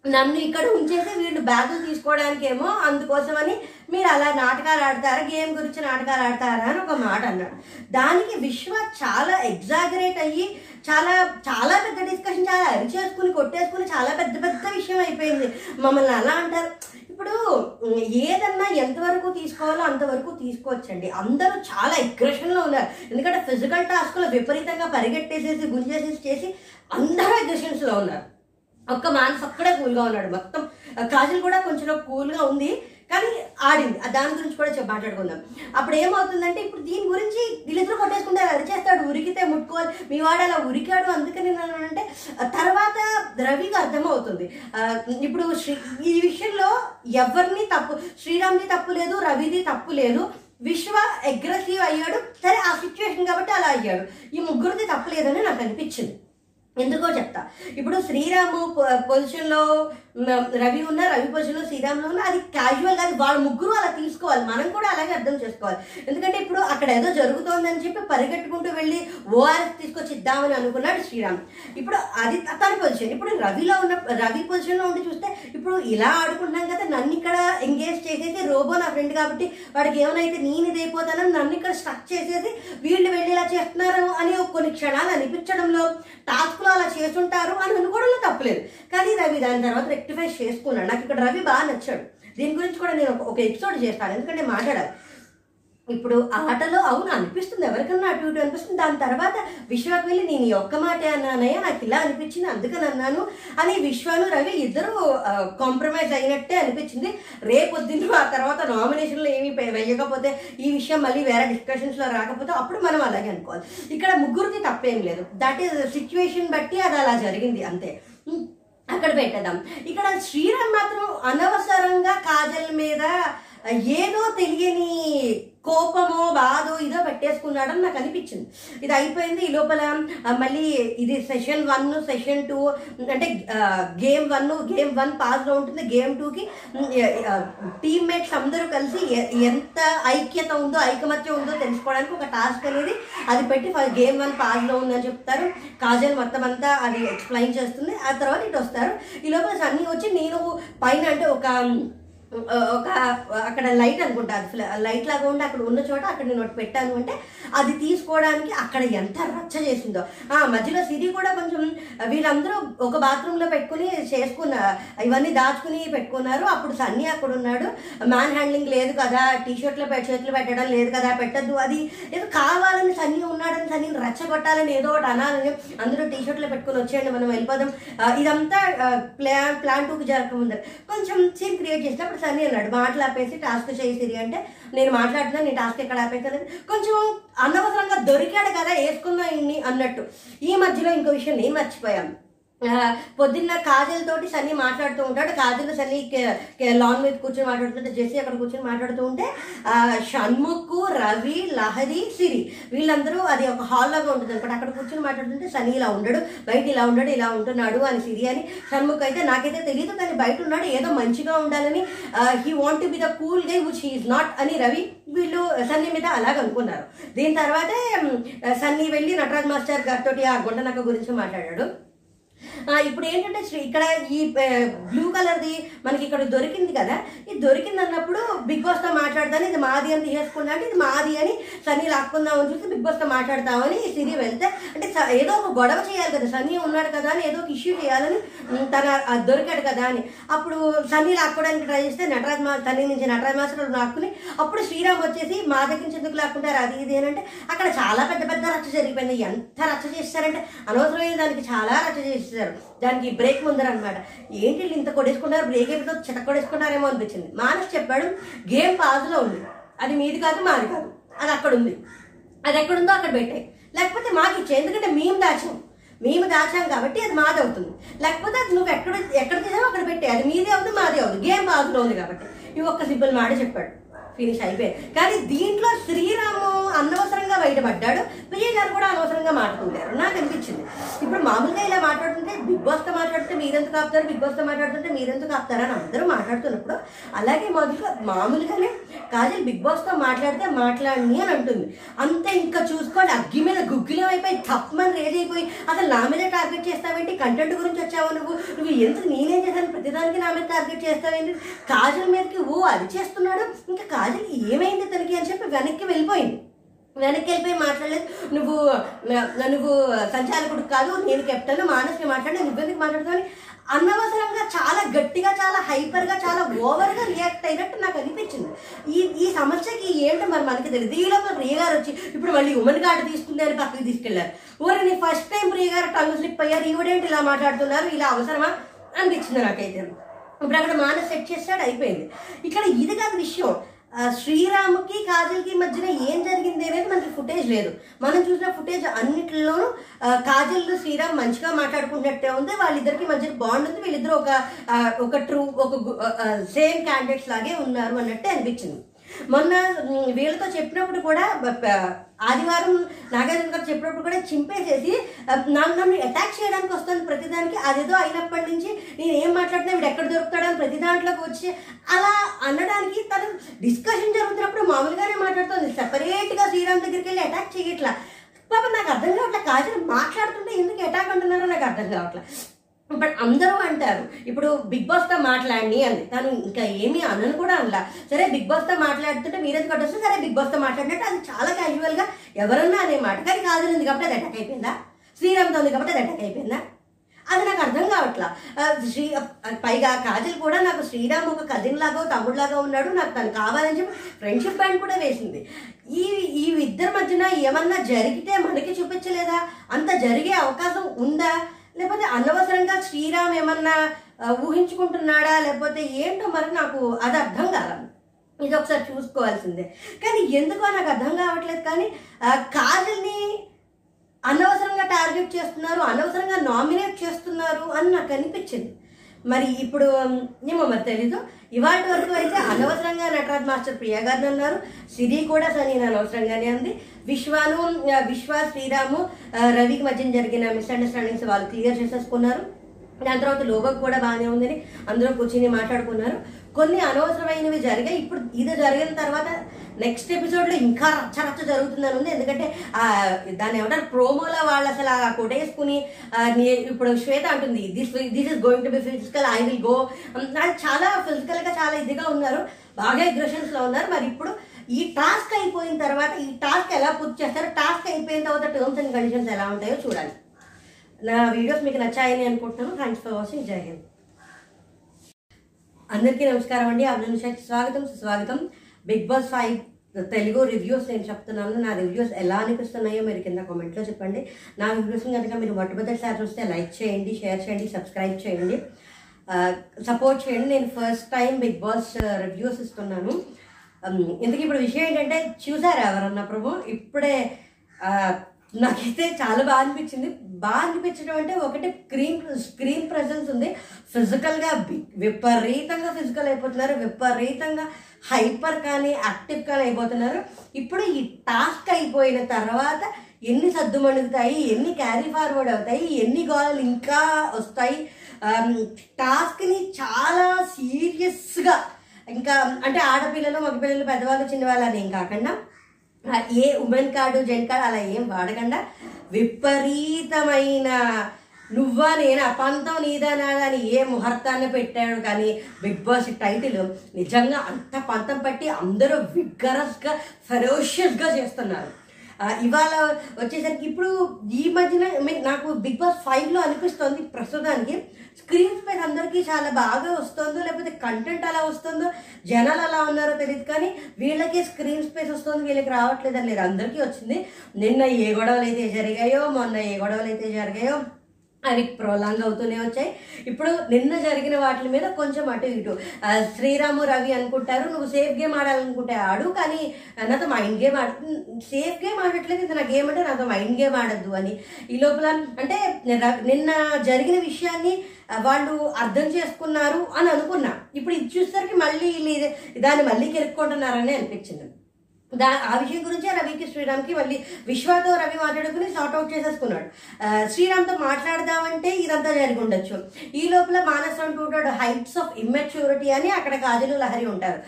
నన్ను ఇక్కడ ఉంచేసి వీళ్ళు బ్యాగులు తీసుకోవడానికి ఏమో అందుకోసమని మీరు అలా నాటకాలు ఆడతారా గేమ్ గురించి నాటకాలు ఆడతారా అని ఒక మాట అన్నాడు. దానికి విశ్వ చాలా ఎగ్జాగరేట్ అయ్యి చాలా చాలా పెద్ద డిస్కషన్ చాలా అరిచేసుకుని కొట్టేసుకుని చాలా పెద్ద పెద్ద విషయం అయిపోయింది. మమ్మల్ని అలా అంటారు. ఇప్పుడు ఏదన్నా ఎంతవరకు తీసుకోవాలో అంతవరకు తీసుకోవచ్చండి. అందరూ చాలా అగ్రెషన్లో ఉన్నారు. ఎందుకంటే ఫిజికల్ టాస్క్లో విపరీతంగా పరిగెట్టేసేసి గుంజేసేసి చేసి అందరూ అగ్రెషన్స్లో ఉన్నారు. ఒక్క మానస్ ఒక్కడే కూల్గా ఉన్నాడు. మొత్తం కాజల్ కూడా కొంచెం కూల్గా ఉంది కానీ ఆడింది. దాని గురించి కూడా చెప్పి మాట్లాడుకుందాం. అప్పుడు ఏమవుతుందంటే ఇప్పుడు దీని గురించి వీళ్ళిద్దరూ కొట్టేసుకుంటారు అరిచేస్తాడు ఉరికితే ముట్టుకోవాలి. మీ వాడు అలా ఉరికాడు అందుకని నేను అంటే తర్వాత రవికి అర్థమవుతుంది. ఇప్పుడు శ్రీ ఈ విషయంలో ఎవరిని తప్పు శ్రీరామ్ది తప్పు లేదు రవిది తప్పు లేదు. విశ్వ అగ్రెసివ్ అయ్యాడు. సరే ఆ సిచ్యువేషన్ కాబట్టి అలా అయ్యాడు. ఈ ముగ్గురిది తప్పు లేదని నాకు అనిపించింది. ఎందుకో చెప్తా. ఇప్పుడు శ్రీరాము పొజిషన్లో రవి ఉన్న రవి పొజిషన్లో శ్రీరాములో ఉన్న అది క్యాజువల్ అది వాళ్ళ ముగ్గురు అలా తీసుకోవాలి. మనం కూడా అలాగే అర్థం చేసుకోవాలి. ఎందుకంటే ఇప్పుడు అక్కడ ఏదో జరుగుతోందని చెప్పి పరిగెట్టుకుంటూ వెళ్ళి ఓఆర్ఎస్ తీసుకొచ్చి ఇద్దామని అనుకున్నాడు శ్రీరామ్. ఇప్పుడు అది తన పొజిషన్ ఇప్పుడు రవిలో ఉన్న రవి పొజిషన్లో ఉండి చూస్తే ఇప్పుడు ఇలా ఆడుకుంటున్నాం కదా నన్ను ఇక్కడ ఎంగేజ్ చేసేసి రోబో నా ఫ్రెండ్ కాబట్టి వాడికి ఏమైతే నేను ఇదైపోతానని నన్ను ఇక్కడ స్ట్రక్ చేసేసి వీళ్ళు వెళ్ళి ఇలా చేస్తున్నారు అని కొన్ని క్షణాలు అనిపించడంలో టాస్క్ లో అలా చేస్తుంటారు అని అనుకోవడంలో తప్పలేదు. కానీ రవి దాని తర్వాత రెక్టిఫై చేసుకున్నాడు. నాకు ఇక్కడ రవి బాగా నచ్చాడు. దీని గురించి కూడా నేను ఒక- ఒక ఎపిసోడ్ చేస్తాను. ఎందుకంటే మాట్లాడాలి. ఇప్పుడు ఆటలో అవును అనిపిస్తుంది. ఎవరికన్నా అటు ఇటు అనిపిస్తుంది. దాని తర్వాత విశ్వకు వెళ్ళి నేను ఈ ఒక్క మాటే అన్నానయ్యా నాకు ఇలా అనిపించింది అందుకని అన్నాను అని విశ్వాను రవి ఇద్దరు కాంప్రమైజ్ అయినట్టే అనిపించింది. రేపొద్దున ఆ తర్వాత నామినేషన్లో ఏమీ వేయకపోతే ఈ విషయం మళ్ళీ వేరే డిస్కషన్స్లో రాకపోతే అప్పుడు మనం అలాగే అనుకోవాలి. ఇక్కడ ముగ్గురికి తప్పేం లేదు. దట్ ఈస్ సిచ్యువేషన్ బట్టి అది అలా జరిగింది అంతే. అక్కడ పెట్టేద్దాం. ఇక్కడ శ్రీరామ్ మాత్రం అనవసరంగా కాజల్ మీద ఏదో తెలియని కోపమో బాధో ఇదో పెట్టేసుకున్నాడని నాకు అనిపించింది. ఇది అయిపోయింది ఈ లోపల మళ్ళీ ఇది సెషన్ వన్ సెషన్ టూ అంటే గేమ్ వన్ గేమ్ వన్ పాస్లో ఉంటుంది. గేమ్ టూకి టీమ్మేట్స్ అందరూ కలిసి ఎంత ఐక్యత ఉందో ఐకమత్యం ఉందో తెలుసుకోవడానికి ఒక టాస్క్ అనేది అది పెట్టి గేమ్ వన్ పాస్లో ఉందని చెప్తారు. కాజల్ మొత్తం అంతా అది ఎక్స్ప్లెయిన్ చేస్తుంది. ఆ తర్వాత ఇటు వస్తారు. ఈ లోపల అన్నీ వచ్చి నేను పైన అంటే ఒక ఒక అక్కడ లైట్ అనుకుంటా అది లైట్ లాగా ఉండి అక్కడ ఉన్న చోట అక్కడ నేను ఒకటి పెట్టాను అంటే అది తీసుకోవడానికి అక్కడ ఎంత రచ్చ చేసిందో. ఆ మధ్యలో సిరి కూడా కొంచెం వీళ్ళందరూ ఒక బాత్రూంలో పెట్టుకుని చేసుకున్న ఇవన్నీ దాచుకుని పెట్టుకున్నారు. అప్పుడు సన్నీ అక్కడ ఉన్నాడు. మ్యాన్ హ్యాండ్లింగ్ లేదు కదా టీ షర్ట్లో చేతులు పెట్టడం లేదు కదా పెట్టద్దు అది. ఏదో కావాలని సన్నీ ఉన్నాడని రచ్చ కొట్టాలని ఏదో ఒకటి అనాలని అందరూ టీ షర్ట్లో పెట్టుకుని వచ్చేయండి మనం వెళ్ళిపోదాం. ఇదంతా ప్లాన్ ప్లాన్ టూకి జరగకముందు. కొంచెం సీన్ క్రియేట్ చేసినప్పుడు సన్నీ అన్నాడు. మాటలు ఆపేసి టాస్క్ చేసిరి అంటే నేను మాట్లాడుతున్నా నీ టాస్క్ ఎక్కడ ఆపేసాను కొంచెం అనవసరంగా దొరికాడు కదా వేసుకున్నా ఇన్ని అన్నట్టు. ఈ మధ్యలో ఇంకో విషయం నేను మర్చిపోయాను. పొద్దున్న కాజల్ తోటి సన్నీ మాట్లాడుతూ ఉంటాడు. కాజల్ సన్నీ కే- లాన్ మీద కూర్చొని మాట్లాడుతుంటే జెస్సీ అక్కడ కూర్చొని మాట్లాడుతూ ఉంటే షణ్ముఖు షణ్ముఖ్ రవి లహరి సిరి. వీళ్ళందరూ అది ఒక హాల్ లాగా ఉంటుంది అనమాట అక్కడ కూర్చొని మాట్లాడుతుంటే సన్నీ ఇలా ఉండడు బయట ఇలా ఉండడు ఇలా ఉంటున్నాడు అని సిరి అని షణ్ముఖ్ అయితే నాకైతే తెలియదు కానీ బయట ఉన్నాడు ఏదో మంచిగా ఉండాలని he want be the cool guy which he's not అని రవి వీళ్ళు సన్నీ మీద అలాగ అనుకున్నారు. దీని తర్వాతే సన్నీ వెళ్ళి నటరాజ్ మాస్టర్ గారితో ఆ గుండనక్క గురించి మాట్లాడాడు. ఇప్పుడు ఏంటంటే శ్రీ ఇక్కడ ఈ బ్లూ కలర్ది మనకి ఇక్కడ దొరికింది కదా ఇది దొరికింది అన్నప్పుడు బిగ్ బాస్తో మాట్లాడతాను ఇది మాది అని తీసేసుకున్నా అంటే ఇది మాది అని సన్నీ లాక్కుందామని చూసి బిగ్ బాస్తో మాట్లాడతామని సిరి వెళ్తే అంటే ఏదో ఒక గొడవ చేయాలి కదా సన్నీ ఉన్నాడు కదా అని ఏదో ఒక ఇష్యూ చేయాలని తన దొరికాడు కదా అని. అప్పుడు సన్నీ లాక్కోవడానికి ట్రై చేస్తే నటరాజ్ మా సన్నీ నుంచి నటరాజ్ మాస్టర్ లాక్కుని అప్పుడు శ్రీరామ్ వచ్చేసి మా దగ్గర నుంచి ఎందుకు లాక్కుంటారు అది ఇది అంటే అక్కడ చాలా పెద్ద పెద్ద రచ్చ జరిగిపోయింది. ఎంత రచ్చ చేస్తారంటే అనవసరమైన దానికి చాలా రచ్చ చేస్తారు. చేసేసారు దానికి బ్రేక్ ముందర అనమాట ఏంటి వీళ్ళు ఇంత కొడేసుకున్నారు బ్రేక్ అయిపోతే చిట కొడేసుకున్నారేమో అనిపించింది. మానస్ చెప్పాడు గేమ్ పాజ్లో ఉంది. అది మీది కాదు మాది కాదు. అది అక్కడ ఉంది. అది ఎక్కడుందో అక్కడ పెట్టాయి లేకపోతే మాకు ఇచ్చే. ఎందుకంటే మేము దాచాం. మేము దాచాం కాబట్టి అది మాది అవుతుంది. లేకపోతే అది నువ్వు ఎక్కడ ఎక్కడ తీసావో అక్కడ పెట్టే. అది మీదే అవుతుంది మాదే అవుతుంది. గేమ్ పాజ్లో ఉంది కాబట్టి. ఇవి ఒక్క సింపుల్ మాట చెప్పాడు. ఫినిష్ అయిపోయాయి కానీ దీంట్లో శ్రీరాము అనవసరంగా బయటపడ్డాడు. విజయ్ గారు కూడా అనవసరంగా మాట్లాడుతారు నాకు అనిపించింది. ఇప్పుడు మామూలుగా ఇలా మాట్లాడుతుంటే బిగ్ బాస్తో మాట్లాడితే మీరెందుకు ఆపుతారు? బిగ్ బాస్తో మాట్లాడుతుంటే మీరెందుకు ఆపుతారు? అని అందరూ మాట్లాడుతున్నప్పుడు అలాగే మొదలు మామూలుగానే కాజల్ బిగ్ బాస్తో మాట్లాడితే మాట్లాడని అని అంటుంది. అంతే ఇంకా చూసుకోండి. అగ్గి మీద గుగ్గిలం అయిపోయి తప్పమని రేజ్ అయిపోయి అసలు నా మీద టార్గెట్ చేస్తావేంటి? కంటెంట్ గురించి వచ్చావు నువ్వు? నువ్వు ఎందుకు నేనేం చేశాను? ప్రతిదానికి నా మీద టార్గెట్ చేస్తావేంటి? కాజల్ మీదకి ఓ అది చేస్తున్నాడు. ఇంకా కాజల్ ఏమైంది తనకి అని చెప్పి వెనక్కి వెళ్ళిపోయింది. వెనక్కి వెళ్ళిపోయి మాట్లాడలేదు. నువ్వు నువ్వు సంచాలకుడు కాదు నేను కెప్టెన్ మానస్ని మాట్లాడి నువ్వెందుకు మాట్లాడుతావు అనవసరంగా చాలా గట్టిగా చాలా హైపర్గా చాలా ఓవర్గా రియాక్ట్ అయినట్టు నాకు అనిపించింది. ఈ ఈ సమస్యకి ఏంటో మరి మనకి తెలియదు. ఈ లోపల ప్రియ గారు వచ్చి ఇప్పుడు మళ్ళీ ఉమెన్ కార్డు తీసుకుంది అని పక్కకి తీసుకెళ్ళారు ఊరి నీ ఫస్ట్ టైం ప్రియ గారు టంగ్ స్లిప్ అయ్యారు. ఈవిడేంటి ఇలా మాట్లాడుతున్నారు? ఇలా అవసరమా? అనిపించింది నాకైతే. ఇప్పుడు అక్కడ మానస్ సెట్ చేస్తాడు అయిపోయింది. ఇక్కడ ఇది కాదు విషయం. శ్రీరామ్కి కాజల్కి మధ్యన ఏం జరిగింది అనేది మనకి ఫుటేజ్ లేదు. మనం చూసిన ఫుటేజ్ అన్నిటిలోనూ కాజల్ శ్రీరామ్ మంచిగా మాట్లాడుకున్నట్టే ఉంది. వాళ్ళిద్దరికి మధ్య బాండ్ ఉంది. వీళ్ళిద్దరు ఒక ఒక ట్రూ ఒక సేమ్ క్యాండిడేట్స్ లాగే ఉన్నారు అన్నట్టే అనిపించింది. మొన్న వీళ్ళతో చెప్పినప్పుడు కూడా ఆదివారం నాగార్జున గారు చెప్పినప్పుడు కూడా చింపేసేసి నన్ను నన్ను అటాక్ చేయడానికి వస్తుంది ప్రతిదానికి. అదేదో అయినప్పటి నుంచి నేను ఏం మాట్లాడినా వీడు ఎక్కడ దొరుకుతాడని ప్రతి దాంట్లోకి వచ్చి అలా అనడానికి తను డిస్కషన్ జరుగుతున్నప్పుడు మామూలుగానే మాట్లాడుతుంది. సపరేట్గా శ్రీరామ్ దగ్గరికి వెళ్ళి అటాక్ చేయట్లా. పాప నాకు అర్థం కావట్లే. కాజల్ మాట్లాడుతుంటే ఎందుకు అటాక్ అంటున్నారో నాకు అర్థం కావట్లే. బట్ అందరూ అంటారు ఇప్పుడు బిగ్ బాస్తో మాట్లాడి అని తను ఇంకా ఏమీ అనను కూడా అనలా. సరే బిగ్ బాస్తో మాట్లాడుతుంటే మీరేది కొట్టొస్తే సరే బిగ్ బాస్తో మాట్లాడినట్టు అది చాలా క్యాజువల్గా ఎవరన్నా అనే మాట కానీ కాదనింది ఉంది కాబట్టి అది అటాక్ అయిపోయిందా? శ్రీరామ్తో ఉంది కాబట్టి అది అటాక్ అయిపోయిందా? అది నాకు అర్థం కావట్లా. శ్రీ పైగా కాజల్ కూడా నాకు శ్రీరామ్ ఒక కజిన్ లాగా తమ్ముడులాగా ఉన్నాడు. నాకు తను కావాలని చెప్పి ఫ్రెండ్షిప్ బ్యాండ్ కూడా వేసింది. ఈ ఈ ఇద్దరి మధ్యన ఏమన్నా జరిగితే మనకి చూపించలేదా? అంత జరిగే అవకాశం ఉందా? లేకపోతే అనవసరంగా శ్రీరామ్ ఏమన్నా ఊహించుకుంటున్నాడా? లేకపోతే ఏంటో మరి నాకు అది అర్థం కాల ఇది ఒకసారి చూసుకోవాల్సిందే. కానీ ఎందుకో నాకు అర్థం కావట్లేదు కానీ కాజల్ని అనవసరంగా టార్గెట్ చేస్తున్నారు అనవసరంగా నామినేట్ చేస్తున్నారు అని నాకు అనిపించింది. మరి ఇప్పుడు ఏమో మరి తెలీదు. ఇవాటి వరకు అయితే అనవసరంగా నటరాజ్ మాస్టర్ ప్రియా గారిని అన్నారు. సిరి కూడా సని అనవసరంగానే అంది విశ్వాను విశ్వ శ్రీరాము రవికి మధ్య జరిగిన మిస్అండర్స్టాండింగ్స్ వాళ్ళు క్లియర్ చేసేసుకున్నారు. దాని తర్వాత లోబక్ కూడా బాగానే ఉందని అందరూ కూర్చుని మాట్లాడుకున్నారు. కొన్ని అనవసరమైనవి జరిగాయి. ఇప్పుడు ఇది జరిగిన తర్వాత నెక్స్ట్ ఎపిసోడ్లో ఇంకా రచ్చ రచ్చ జరుగుతుందని ఉంది. ఎందుకంటే దాని దాన్ని ఏమంటారు ప్రోమోలో వాళ్ళు అసలు ఆ కొట్టేసుకుని ఇప్పుడు శ్వేత అంటుంది this this is going to be physical I will go చాలా ఫిజికల్గా చాలా ఇదిగా ఉన్నారు. బాగా అగ్రెషన్స్లో ఉన్నారు. మరి ఇప్పుడు ఈ టాస్క్ అయిపోయిన తర్వాత ఈ టాస్క్ ఎలా పూర్తి చేస్తారు? టాస్క్ అయిపోయిన తర్వాత టర్మ్స్ అండ్ కండిషన్స్ ఎలా ఉంటాయో చూడాలి. నా వీడియోస్ మీకు నచ్చాయని అనుకుంటున్నాను. థ్యాంక్స్ ఫర్ వాచింగ్ జై హింద్ అందరికీ నమస్కారం అండి. అభినందనకి స్వాగతం. సుస్వాగతం. Bigg Boss five Telugu reviews నేను చెప్తున్నాను. నా రివ్యూస్ ఎలా అనిపిస్తున్నాయో మీరు కింద కామెంట్లో చెప్పండి. నా రివ్యూస్ కనుక మీరు మొట్టమొదటిసారి చూస్తే లైక్ చేయండి షేర్ చేయండి సబ్స్క్రైబ్ చేయండి. Uh, సపోర్ట్ చేయండి. నేను first time Bigg Boss reviews ఇస్తున్నాను. Um, ఇందుకు ఇప్పుడు విషయం ఏంటంటే చూసారా ఎవరన్నా ప్రభు? ఇప్పుడే నాకైతే చాలా బాగా అనిపించింది. బాగా అనిపించడం అంటే ఒకటి స్క్రీన్ స్క్రీన్ ప్రెసెన్స్ ఉంది. ఫిజికల్గా విపరీతంగా ఫిజికల్ అయిపోతున్నారు. విపరీతంగా హైపర్ కానీ యాక్టివ్ కానీ అయిపోతున్నారు. ఇప్పుడు ఈ టాస్క్ అయిపోయిన తర్వాత ఎన్ని సర్దుమణుగుతాయి ఎన్ని క్యారీ ఫార్వర్డ్ అవుతాయి ఎన్ని గోళాలు ఇంకా వస్తాయి. టాస్క్ని చాలా సీరియస్గా ఇంకా అంటే ఆడపిల్లలు మగపిల్లలు పెద్దవాళ్ళు చిన్నవాళ్ళు అని ఏం కాకుండా ఏ ఉమెన్ కార్డు జెంట్ కార్డు అలా ఏం వాడకుండా విపరీతమైన నువ్వా నేను అపంతం నీదా నాదా అని ఏ ముహూర్తాన్ని పెట్టాడు కానీ బిగ్ బాస్ టైటిల్ నిజంగా అంత పంతం పట్టి అందరూ విగ్గరస్గా ఫెరోషియస్గా చేస్తున్నారు. ఇవాళ వచ్చేసరికి ఇప్పుడు ఈ మధ్యన నాకు బిగ్ బాస్ ఫైవ్లో అనిపిస్తుంది ప్రస్తుతానికి. స్క్రీన్ స్పేస్ అందరికీ చాలా బాగా వస్తుందో లేకపోతే కంటెంట్ అలా వస్తుందో జనాలు అలా ఉన్నారో తెలియదు కానీ వీళ్ళకి స్క్రీన్ స్పేస్ వస్తుంది వీళ్ళకి రావట్లేదని లేదు. అందరికీ వచ్చింది. నిన్న ఏ గొడవలు అయితే జరిగాయో మొన్న ఏ గొడవలు అయితే జరిగాయో అవి ప్రోలాన్లు అవుతూనే వచ్చాయి. ఇప్పుడు నిన్న జరిగిన వాటి మీద కొంచెం అటు ఇటు. శ్రీరాము రవి అనుకుంటారు నువ్వు సేఫ్ గేమ్ ఆడాలనుకుంటే ఆడు కానీ నాతో మైండ్ గేమ్ ఆడ సేఫ్ గేమ్ ఆడట్లేదు ఇది నా గేమ్ అంటే నాతో మైండ్ గేమ్ ఆడద్దు అని. ఈ లోపల అంటే నిన్న జరిగిన విషయాన్ని వాళ్ళు అర్థం చేసుకున్నారు అని అనుకున్నా. ఇప్పుడు ఇది చూసేసరికి మళ్ళీ దాన్ని మళ్ళీ కెరుక్కుంటున్నారని అనిపించింది. దా ఆ విషయం గురించే రవికి శ్రీరామ్కి మళ్ళీ విశ్వతో రవి మాట్లాడుకుని సార్ట్ అవుట్ చేసేసుకున్నాడు. శ్రీరామ్తో మాట్లాడదామంటే ఇదంతా జరిగి ఉండొచ్చు ఈ లోపల మానస్ అంటుంటాడు హైట్స్ ఆఫ్ ఇమ్మెచ్యూరిటీ అని అక్కడ కాజలు లహరి ఉంటారు.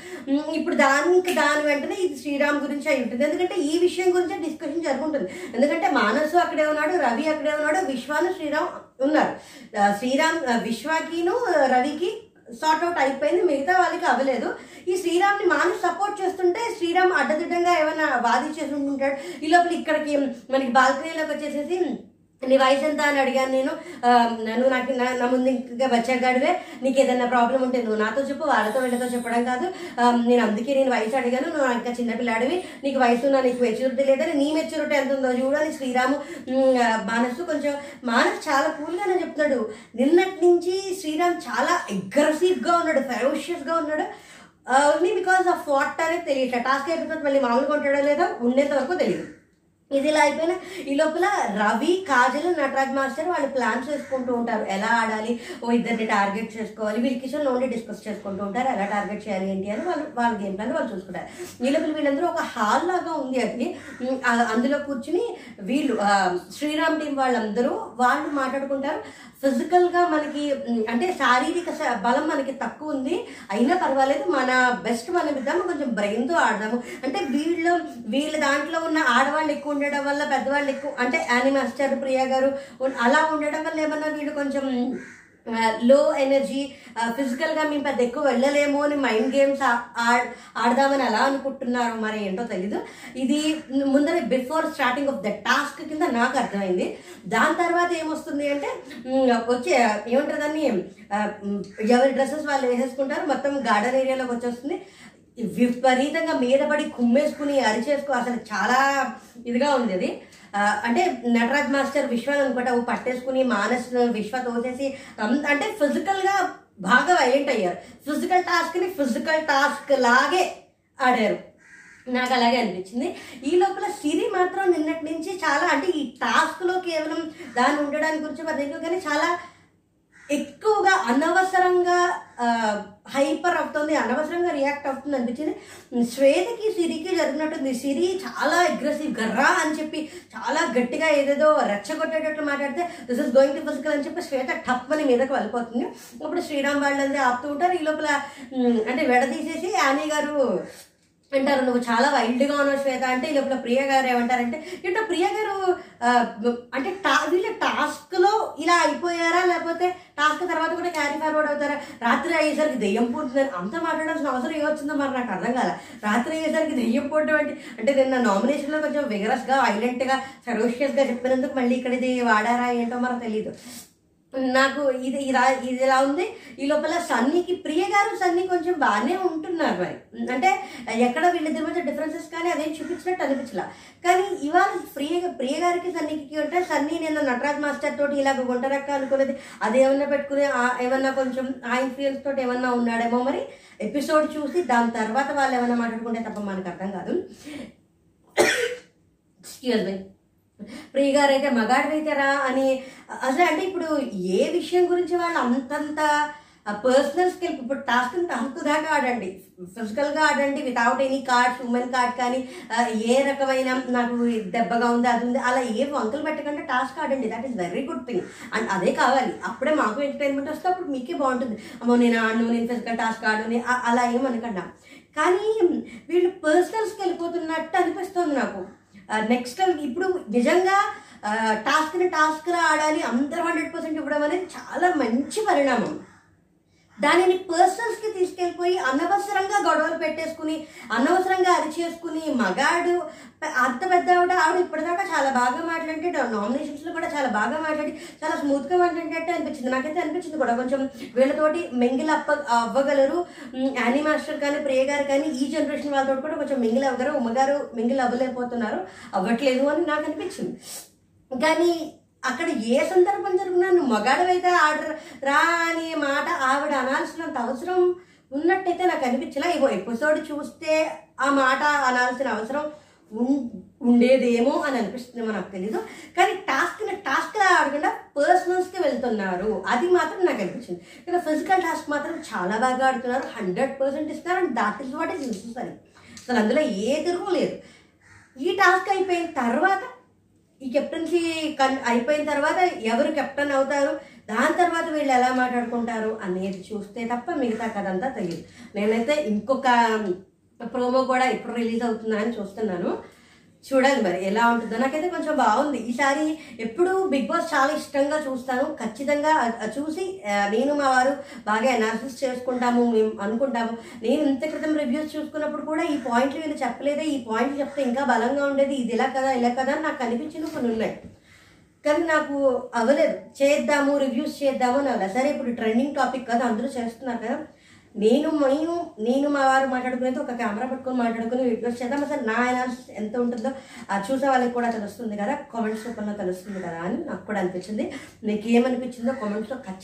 ఇప్పుడు దానికి దాని వెంటనే ఇది శ్రీరామ్ గురించి అయి ఉంటుంది. ఎందుకంటే ఈ విషయం గురించే డిస్కషన్ జరుగుతుంది ఎందుకంటే మానసు అక్కడే ఉన్నాడు రవి అక్కడే ఉన్నాడు విశ్వాను శ్రీరామ్ ఉన్నారు. శ్రీరామ్ విశ్వకిను విశ్వాకిను రవికి సార్ట్ అవుట్ అయిపోయింది. మిగతా వాళ్ళకి అవ్వలేదు. ఈ శ్రీరామ్ని మాను సపోర్ట్ చేస్తుంటే శ్రీరామ్ అడ్డదిడ్డంగా ఏమైనా వాదించేసి ఉంటుంటాడు. ఈ లోపల ఇక్కడికి మనకి బాల్కనీలోకి వచ్చేసేసి నీ వయసు ఎంత అని అడిగాను నేను. నువ్వు నాకు నా ముందు ఇంకా బచ్చగాడివే. నీకు ఏదైనా ప్రాబ్లం ఉంటే నువ్వు నాతో చెప్పు వాళ్ళతో వీళ్ళతో చెప్పడం కాదు. నేను అందుకే నేను వయసు అడిగాను నువ్వు ఇంకా చిన్నపిల్లాడివి నీకు వయసు ఉన్నా నీకు మెచ్యూరిటీ లేదని నీ మెచ్యూరిటీ ఎంత ఉందో చూడని శ్రీరాము మానసు కొంచెం మానసు చాలా కూల్గానే చెప్తున్నాడు. నిన్నటి నుంచి శ్రీరామ్ చాలా అగ్రెసివ్గా ఉన్నాడు ఫెరోషియస్గా ఉన్నాడు. ఓన్లీ బికాస్ ఆఫ్ వాట్ అనేది తెలియట టాస్క్ అయిపోతుంది మళ్ళీ మామూలుగా ఉంటాడో లేదో ఉండేంత వరకు తెలియదు. ఇది ఇలా అయిపోయిన ఈ లోపల రవి కాజల్ నటరాజ్ మాస్టర్ వాళ్ళు ప్లాన్స్ చేసుకుంటూ ఉంటారు. ఎలా ఆడాలి? ఓ ఇద్దరిని టార్గెట్ చేసుకోవాలి. వీళ్ళు కిచెన్ ఓన్లీ డిస్కస్ చేసుకుంటూ ఉంటారు. ఎలా టార్గెట్ చేయాలి ఏంటి అని వాళ్ళు వాళ్ళ గేమ్ ప్లాన్ వాళ్ళు చూసుకుంటారు. ఈ లోపల వీళ్ళందరూ ఒక హాల్ లాగా ఉంది అది అందులో కూర్చుని వీళ్ళు శ్రీరామ్ టీం వాళ్ళందరూ వాళ్ళు మాట్లాడుకుంటారు. ఫిజికల్గా మనకి అంటే శారీరక శ- బలం మనకి తక్కువ ఉంది. అయినా పర్వాలేదు. మన బెస్ట్ మనం ఇద్దాము. కొంచెం బ్రెయిన్తో ఆడదాము. అంటే వీళ్ళు వీళ్ళ దాంట్లో ఉన్న ఆడవాళ్ళు ఎక్కువ ఉండడం వల్ల పెద్దవాళ్ళు ఎక్కువ అంటే యానీ మాస్టర్ ప్రియా గారు అలా ఉండడం వల్ల ఏమన్నా వీడు కొంచెం లో ఎనర్జీ ఫిజికల్గా మేము పెద్ద ఎక్కువ వెళ్ళలేము అని మైండ్ గేమ్స్ ఆడదామని అలా అనుకుంటున్నారు మరి ఏంటో తెలీదు. ఇది ముందర before starting of the task కింద నాకు అర్థమైంది. దాని తర్వాత ఏమొస్తుంది అంటే వచ్చే ఏమంటారు దాన్ని ఎవరి డ్రెస్సెస్ వాళ్ళు వేసేసుకుంటారు మొత్తం గార్డెన్ ఏరియాలోకి వచ్చేస్తుంది. విపరీతంగా మీద పడి కుమ్మేసుకుని అరిచేసుకో అసలు చాలా ఇదిగా ఉంది అది. అంటే నటరాజ్ మాస్టర్ విశ్వాన్ని అనుకుంటా పట్టేసుకుని మానస్ విశ్వ తోసేసి అంటే ఫిజికల్గా బాగా వైలెంట్ అయ్యారు. ఫిజికల్ టాస్క్ని ఫిజికల్ టాస్క్ లాగే ఆడారు. నాకు అలాగే అనిపించింది. ఈ లోపల సిరి మాత్రం నిన్నటి నుంచి చాలా అంటే ఈ టాస్క్లో కేవలం దాన్ని ఉండడానికి గురించి మరి కానీ చాలా ఎక్కువగా అనవసరంగా హైపర్ అవుతుంది అనవసరంగా రియాక్ట్ అవుతుంది అనిపించింది. శ్వేతకి సిరికి జరిగినట్టుంది. సిరి చాలా అగ్రెసివ్ గర్రా అని చెప్పి చాలా గట్టిగా ఏదేదో రెచ్చగొట్టేటట్లు మాట్లాడితే this is going to physical అని చెప్పి శ్వేత టప్ అని మీదకి వెళ్ళిపోతుంది. అప్పుడు శ్రీరామ్ వాళ్ళది ఆపుతూ ఉంటారు. ఈ లోపల అంటే విడదీసేసి యానీ గారు అంటారు నువ్వు చాలా వైల్డ్గా ఉన్నావు శ్వేత అంటే ఈ లోపల ప్రియ గారు ఏమంటారంటే ఏంటో ప్రియ గారు అంటే టా వీళ్ళ టాస్క్లో ఇలా అయిపోయారా? లేకపోతే టాస్క్ తర్వాత కూడా క్యారీ ఫార్వర్డ్ అవుతారా? రాత్రి అయ్యేసరికి దెయ్యం పోతుందని అంత మాట్లాడాల్సిన అవసరం ఏమొచ్చిందో మరి నాకు అర్థం కాల. రాత్రి అయ్యేసరికి దెయ్యం పోవడం అంటే అంటే నిన్న నామినేషన్లో కొంచెం విగరస్గా వైలెంట్గా సరోషియస్గా చెప్పినందుకు మళ్ళీ ఇక్కడ ఇది వాడారా ఏంటో మనకు తెలియదు నాకు ఇది ఇలా ఇది ఇలా ఉంది. ఈ లోపల సన్నీకి ప్రియ గారు సన్నీ కొంచెం బాగానే ఉంటున్నారు మరి. అంటే ఎక్కడ వీళ్ళిద్దరి మధ్య డిఫరెన్సెస్ కానీ అదేం చూపించినట్టు అనిపించలా. కానీ ఇవాళ ప్రియ ప్రియ గారికి సన్నీకి ఉంటే సన్నీ నేను నటరాజ్ మాస్టర్ తోటి ఇలాగ గుంటరక్క అనుకున్నది అదేమన్నా పెట్టుకుని ఆ- ఏమన్నా కొంచెం ఆ ఇన్ఫ్లుయెన్స్ తోటి ఏమన్నా ఉన్నాడేమో మరి ఎపిసోడ్ చూసి దాని తర్వాత వాళ్ళు ఏమన్నా మాట్లాడుకుంటే తప్ప మనకు అర్థం కాదు. ఎక్స్క్యూజ్ మీ ప్రియ గారైతే అయితే అని. అసలు అంటే ఇప్పుడు ఏ విషయం గురించి వాళ్ళు అంతంత పర్సనల్ స్కిల్ ఇప్పుడు టాస్క్ టాస్క్ దాకా ఆడండి. ఫిజికల్గా ఆడండి without any cards women card కానీ ఏ రకమైన నాకు దెబ్బగా ఉంది అది ఉంది అలా ఏ వంకలు పెట్టకుండా టాస్క్ ఆడండి. That is very good thing and అదే కావాలి. అప్పుడే మాకు ఎంటర్టైన్మెంట్ వస్తే అప్పుడు మీకే బాగుంటుంది. అమ్మో నేను ఆడను నేను ఫిజికల్ టాస్క్ ఆడను అలా ఏమనుకున్నా కానీ వీళ్ళు పర్సనల్స్కి వెళ్ళిపోతున్నట్టు అనిపిస్తుంది నాకు. నెక్స్ట్ ఇప్పుడు నిజంగా టాస్క్ని టాస్క్లా ఆడాలి అందరూ హండ్రెడ్ పర్సెంట్ ఇవ్వడం అనేది చాలా మంచి పరిణామం. దానిని పర్సనల్స్కి తీసుకెళ్ళిపోయి అనవసరంగా గొడవలు పెట్టేసుకుని అనవసరంగా అరిచేసుకుని మగాడు అంత పెద్ద ఆవిడ ఆవిడ ఇప్పటిదాకా చాలా బాగా మాట్లాడి నామినేషన్స్లో కూడా చాలా బాగా మాట్లాడి చాలా స్మూత్గా మాట్లాడినట్టు అనిపించింది. నాకైతే అనిపించింది కూడా. కొంచెం వీళ్ళతోటి మింగిల్ అప్ప అవ్వగలరు. యానీ మాస్టర్ కానీ ప్రియ గారు కానీ ఈ జనరేషన్ వాళ్ళతో కూడా కొంచెం మింగిల్ అవ్వగారు ఉమ్మగారు మింగిల్ అవ్వలేకపోతున్నారు. అవ్వట్లేదు అని నాకు అనిపించింది. కానీ అక్కడ ఏ సందర్భం జరిగినా నువ్వు మగాడవైతే ఆర్డర్ రా అనే మాట ఆవిడ అనాల్సినంత అవసరం ఉన్నట్టయితే నాకు అనిపించలే. ఇగో ఎపిసోడ్ చూస్తే ఆ మాట అనాల్సిన అవసరం ఉం- ఉండేదేమో అని అనిపిస్తుంది మనకు తెలీదు. కానీ టాస్క్ని టాస్క్లా ఆడకుండా పర్సనల్స్కి వెళ్తున్నారు. అది మాత్రం నాకు అనిపించింది. ఇక్కడ ఫిజికల్ టాస్క్ మాత్రం చాలా బాగా ఆడుతున్నారు. హండ్రెడ్ పర్సెంట్ ఇస్తున్నారు and that is what is necessary అసలు అందులో ఏ తిరుగు లేదు. ఈ టాస్క్ అయిపోయిన తర్వాత ఈ కెప్టెన్సీ కన్ అయిపోయిన తర్వాత ఎవరు కెప్టెన్ అవుతారు? దాని తర్వాత వీళ్ళు ఎలా మాట్లాడుకుంటారు అనేది చూస్తే తప్ప మిగతా కథ అంతా తెలియదు. నేనైతే ఇంకొక ప్రోమో కూడా ఎప్పుడు రిలీజ్ అవుతుందా అని చూస్తున్నాను. చూడాలి మరి ఎలా ఉంటుందో. నాకైతే కొంచెం బాగుంది. ఈసారి ఎప్పుడు బిగ్ బాస్ చాలా ఇష్టంగా చూస్తాను. ఖచ్చితంగా చూసి నేను మా వారు బాగా అనాలిసిస్ చేసుకుంటాము మేము అనుకుంటాము. నేను ఇంత క్రితం రివ్యూస్ చూసుకున్నప్పుడు కూడా ఈ పాయింట్లు వీళ్ళు చెప్పలేదే. ఈ పాయింట్లు చెప్తే ఇంకా బలంగా ఉండేది. ఇది ఇలా కదా ఇలా కదా అని నాకు అనిపించింది కొన్ని ఉన్నాయి. కానీ నాకు అవ్వలేదు. చేద్దాము రివ్యూస్ చేద్దాము అని అవ్వలేదు. సరే ఇప్పుడు ట్రెండింగ్ టాపిక్ కదా అందరూ చేస్తున్నారు కదా. నేను మేము నేను మా వారు మాట్లాడుకునేది ఒక కెమెరా పట్టుకొని మాట్లాడుకుని వీడియోస్ చేద్దాం. అసలు నా ఎనాలిసిస్ ఎంత ఉంటుందో ఆ చూసే వాళ్ళకి కూడా తెలుస్తుంది కదా. కామెంట్స్ రూపంలో తెలుస్తుంది కదా అని నాకు కూడా అనిపించింది. మీకు ఏమనిపించిందో కామెంట్స్లో ఖచ్చితంగా